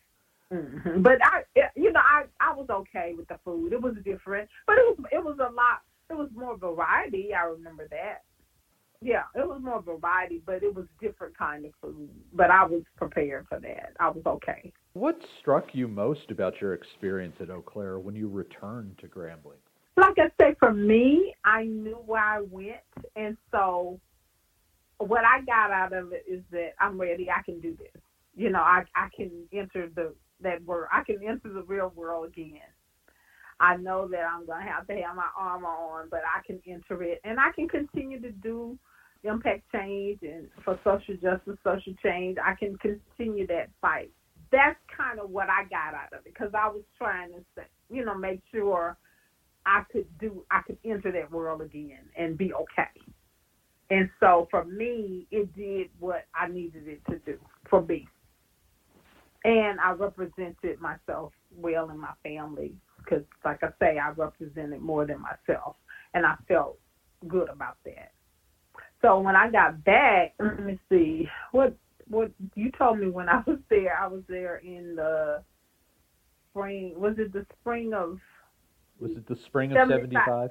Mm-hmm. But I, you know, I I was okay with the food. It was different, but it was it was a lot. It was more variety. I remember that. Yeah, it was more variety, but it was different kind of food. But I was prepared for that. I was okay. What struck you most about your experience at Eau Claire when you returned to Grambling? like I say, for me, I knew where I went, and so what I got out of it is that I'm ready. I can do this. You know, I I can enter the that world. I can enter the real world again. I know that I'm gonna have to have my armor on, but I can enter it, and I can continue to do impact change and for social justice, social change. I can continue that fight. That's kind of what I got out of it because I was trying to, you know, make sure I could do, I could enter that world again and be okay. And so for me, it did what I needed it to do for me. And I represented myself well in my family because, like I say, I represented more than myself. And I felt good about that. So when I got back, let me see, what what you told me when I *laughs* was there, I was there in the spring. Was it the spring of was it the spring of 75?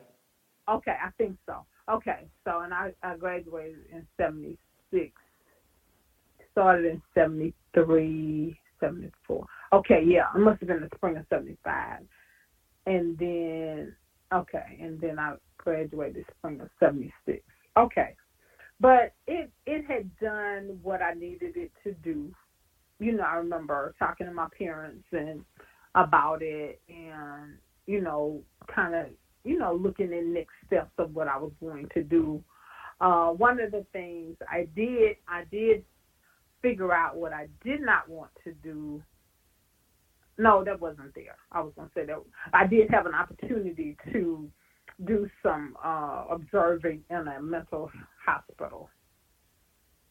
Okay, I think so. Okay, so and I, I graduated in 76. Started in 73, 74. Okay, yeah, it must have been the spring of 75. And then, okay, and then I graduated spring of 76. Okay. But it it had done what I needed it to do. You know, I remember talking to my parents and about it and you know, kind of, you know, looking at next steps of what I was going to do. Uh, one of the things I did, I did figure out what I did not want to do. No, that wasn't there. I was going to say that I did have an opportunity to do some uh, observing in a mental hospital.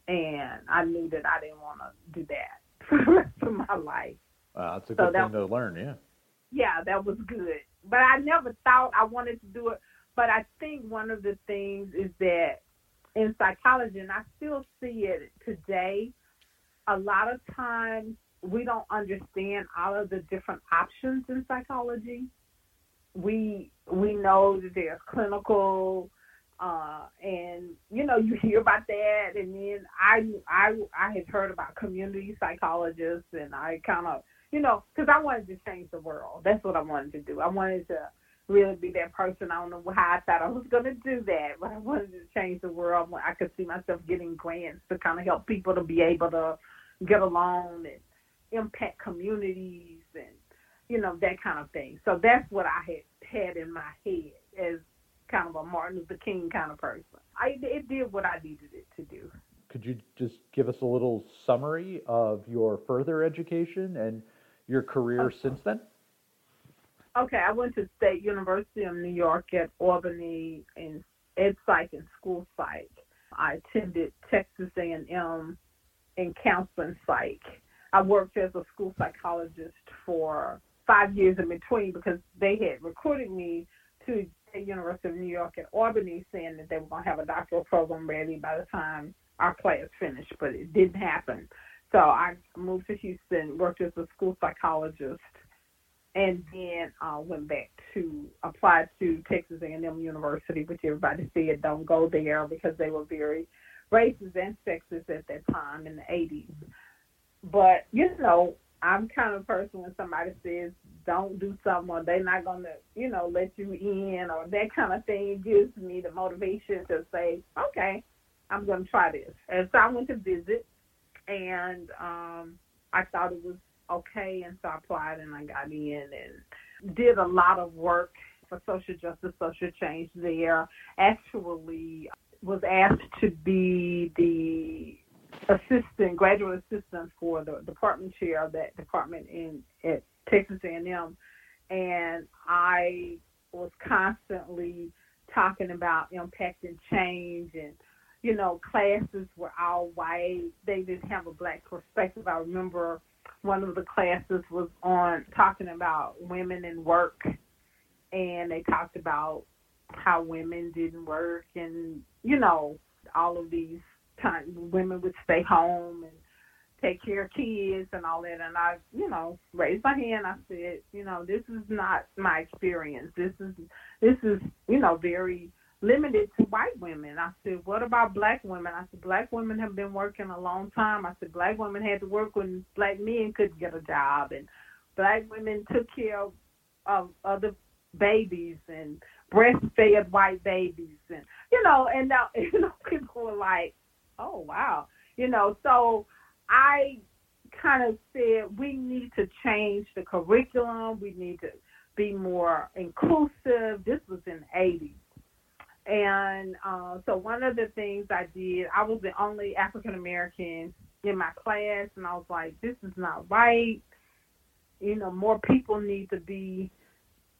And I knew that I didn't want to do that *laughs* for the rest of my life. Wow, that's a good so thing to learn, yeah yeah, that was good. But I never thought I wanted to do it. But I think one of the things is that in psychology, and I still see it today, a lot of times we don't understand all of the different options in psychology. We we know that there's clinical, uh, and you know *laughs* you hear about that, and then I I I had heard about community psychologists, and I kind of you know, because I wanted to change the world. That's what I wanted to do. I wanted to really be that person. I don't know how I thought I was going to do that, but I wanted to change the world. I could see myself getting grants to kind of help people to be able to get along and impact communities and you know that kind of thing. So that's what I had had in my head as kind of a Martin Luther King kind of person. I it did what I needed it to do. Could you just give us a little summary of your further education and your career okay. since then? Okay, I went to State University of New York at Albany in ed psych and school psych. I attended Texas A&M in counseling psych. I worked as a school psychologist for five years in between because they had recruited me to the University of New York at Albany saying that they were going to have a doctoral program ready by the time our class finished, but it didn't happen. So I moved to Houston, worked as a school psychologist and then uh, went back to apply to Texas A&M University, which everybody said don't go there because they were very racist and sexist at that time in the 80s. But you know, I'm kind of person when somebody says don't do something or they're not gonna, you know, let you in or that kind of thing gives me the motivation to say, okay, I'm gonna try this. And so I went to visit, and um, I thought it was okay, and so I applied and I got in and did a lot of work for social justice, social change there. Actually, was asked to be the assistant, graduate assistant for the department chair of that department in at Texas A&M, and I was constantly talking about impacting change and you know classes were all white. They didn't have a black perspective. I remember one of the classes was on talking about women in work, and they talked about how women didn't work, and you know all of these times women would stay home and take care of kids and all that. And I, you know, raised my hand. I said, you know, this is not my experience. This is this is you know very limited to white women. I said, what about black women? I said, black women have been working a long time. I said, black women had to work when black men couldn't get a job, and black women took care of, of other babies and breastfed white babies, and you know, and now you know people were like, oh wow, you know, so I kind of said we need to change the curriculum. We need to be more inclusive. This was in the 80s and uh, so one of the things I did, I was the only African American in my class, and I was like, this is not right. You know, more people need to be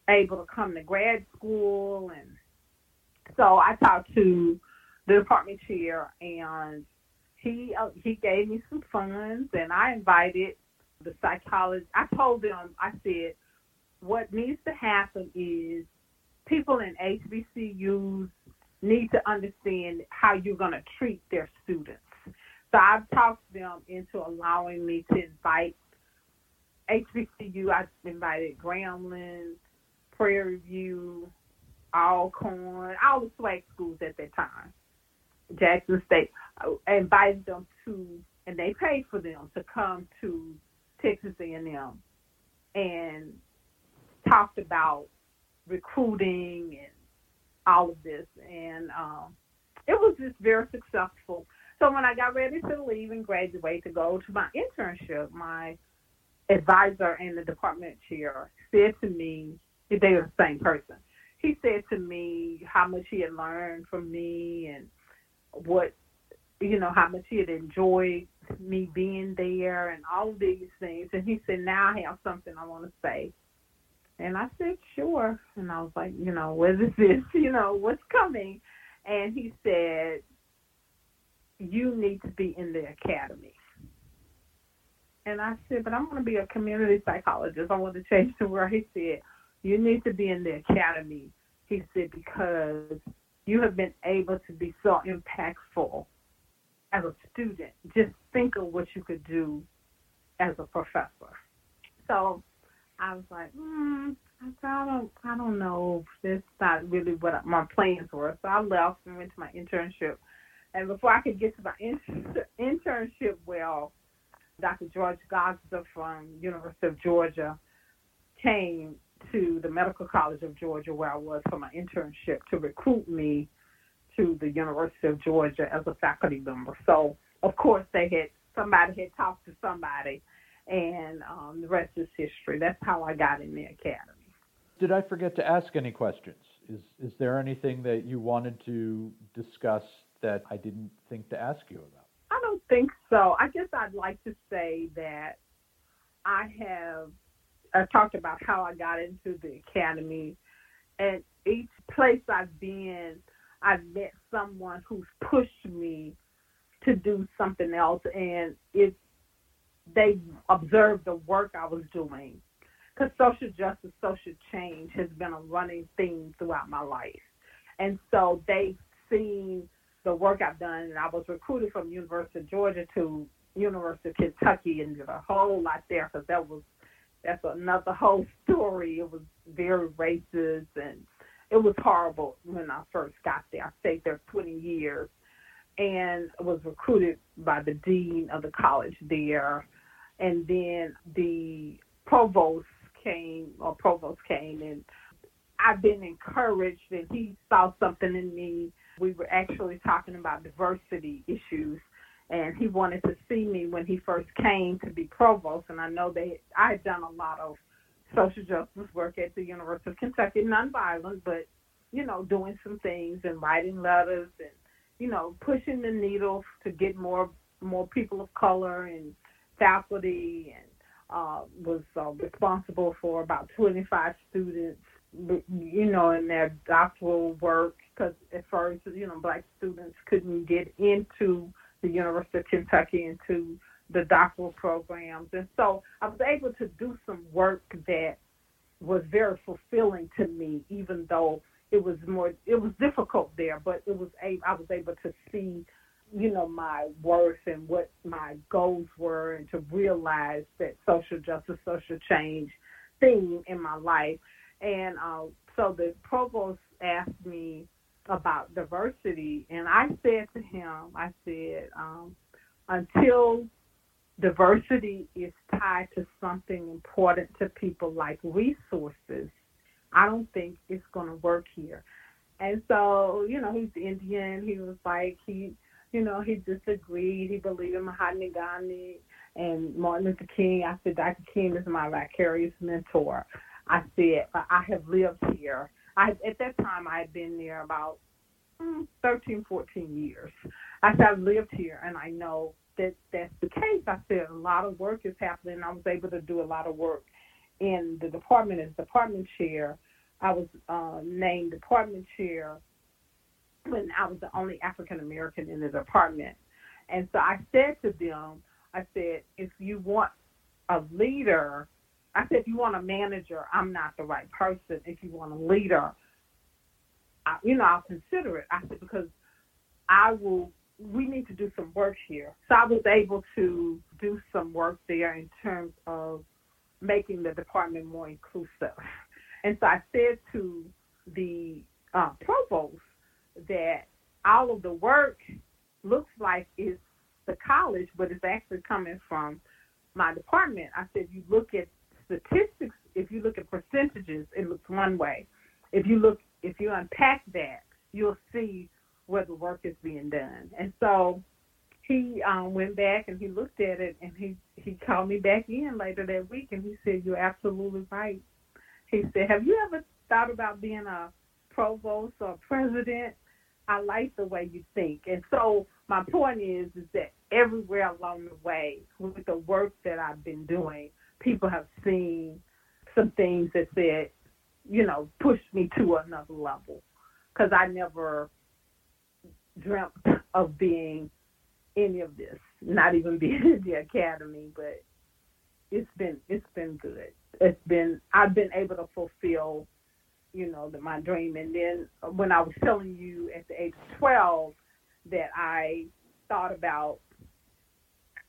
able to come to grad school, and so I talked to the department chair, and he uh, he gave me some funds, and I invited the psychologist. I told them, I said, what needs to happen is people in HBCUs need to understand how you're going to treat their students. So I've talked them into allowing me to invite HBCU. I invited Grambling, Prairie View, Alcorn, all the SWAC schools at that time, Jackson State. I invited them to, and they paid for them to come to Texas A&M and talked about recruiting and all of this, and um, it was just very successful. So when I got ready to leave and graduate to go to my internship, my advisor and the department chair said to me, they were the same person. He said to me how much he had learned from me and what, you know, how much he had enjoyed me being there and all these things. And he said, now I have something I want to say. And I said, sure. And I was like, you know, what is this? *laughs* You know, what's coming? And he said, you need to be in the academy. And I said, but I'm going to be a community psychologist. I want to change the *laughs* word. He said, you need to be in the academy. He said, because you have been able to be so impactful as a student. Just think of what you could do as a professor. So I was like, hmm, I don't, I don't know. This not really what my plans were. So I left and went to my internship. And before I could get to my in- *laughs* internship, well, Dr. George Gosder from University of Georgia came to the Medical College of Georgia, where I was for my internship, to recruit me to the University of Georgia as a faculty member. So, of course, they had somebody had talked to somebody, and um, the rest is history. That's how I got in the academy. Did I forget to ask any questions? Is is there anything that you wanted to discuss that I didn't think to ask you about? I don't think so. I guess I'd like to say that I have I talked about how I got into the academy, and each place I've been, I've met someone who's pushed me to do something else, and it they observed the work I was doing. Because social justice, social change has been a running theme throughout my life, and so they've seen the work I've done. And I was recruited from University of Georgia to University of Kentucky, and did a whole lot there because that was that's another whole *laughs* story. It was very racist and it was horrible when I first got there. I stayed there 20 years and was recruited by the dean of the college there. And then the provost came, or provost came, and I've been encouraged, and he saw something in me. We were actually talking about diversity issues and he wanted to see me when he first came to be provost. And I know they, I had done a lot of social justice work at the University of Kentucky, nonviolent, but you know, doing some things and writing letters and you know, pushing the needle to get more more people of color and faculty and uh, was uh, responsible for about 25 students, you know, in their doctoral work because at first, you know, black students couldn't get into the University of Kentucky into the doctoral programs. And so I was able to do some work that was very fulfilling to me, even though it was more it was difficult there, but it was a I was able to see, you know, my worth and what my goals were and to realize that social justice, social change theme in my life. And uh, so the provost asked me about diversity, and I said to him, I said, um, until diversity is tied to something important to people like resources, I don't think it's going to work here. And so, you know, he's Indian. He was like, he, you know, he disagreed. He believed in Mahatma Gandhi and Martin Luther King. I said, Dr. King is my vicarious mentor. I said, I have lived here I at that time I had been there about mm, 13, 14 years. I said I've lived here and I know that that's the case. I said a lot of work is happening. I was able to do a lot of work in the department as department chair. I was uh, named department chair when I was the only African American in the department. And so I said to them, I said, if you want a leader I said, if you want a manager, I'm not the right person. If you want a leader, I, you know, I'll consider it. I said, because I will, we need to do some work here. So I was able to do some work there in terms of making the department more inclusive. *laughs* And so I said to the uh, provost that all of the work looks like it's the college, but it's actually coming from my department. I said, you look at statistics, if you look at percentages, it looks one way. If you look, if you unpack that, you'll see where the work is being done. And so he um, went back and he looked at it and he he called me back in later that week and he said, "You're absolutely right." He said, "Have you ever thought about being a provost or president?" I like the way you think. And so my point is is that everywhere along the way with the work that I've been doing, people have seen some things that said, you know, pushed me to another level. Because I never dreamt of being any of this, not even *laughs* being in the academy, but it's been it's been good. It's been I've been able to fulfill, you know, the, my dream. And then when I was telling you at the age of twelve that I thought about,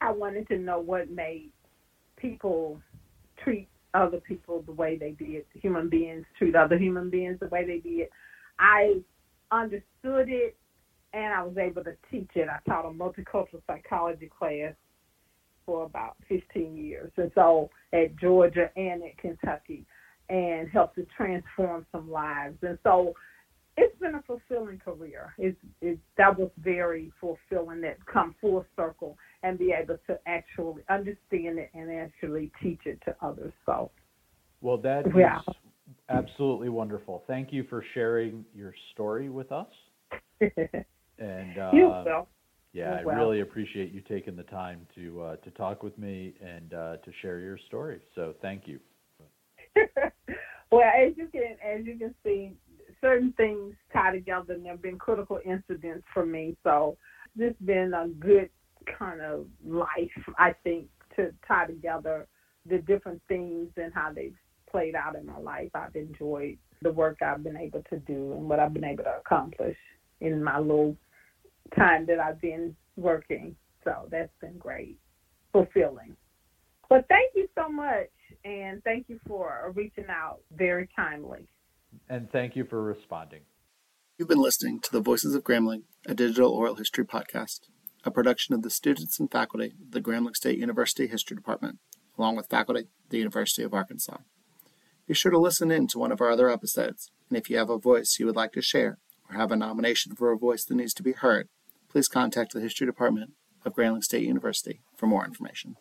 I wanted to know what made people treat other people the way they did, human beings treat other human beings the way they did. I understood it and I was able to teach it. I taught a multicultural psychology class for about 15 years, and so at Georgia and at Kentucky. and helped to transform some lives. And so it's been a fulfilling career. It's, it, that was very fulfilling that come full circle and be able to actually understand it and actually teach it to others. So, well, that yeah. is absolutely wonderful. Thank you for sharing your story with us. *laughs* and uh, you will. Yeah, I really appreciate you taking the time to uh, to talk with me and uh, to share your story. So thank you. *laughs* well, as you can as you can see, certain things tie together, and there have been critical incidents for me. So this has been a good kind of life, I think, to tie together the different things and how they've played out in my life. I've enjoyed the work I've been able to do and what I've been able to accomplish in my little time that I've been working. So that's been great, fulfilling. But thank you so much, and thank you for reaching out very timely. And thank you for responding. You've been listening to the Voices of Grambling, a digital oral history podcast, a production of the students and faculty of the Grambling State University History Department, along with faculty at the University of Arkansas. Be sure to listen in to one of our other episodes, and if you have a voice you would like to share or have a nomination for a voice that needs to be heard, please contact the History Department of Grambling State University for more information.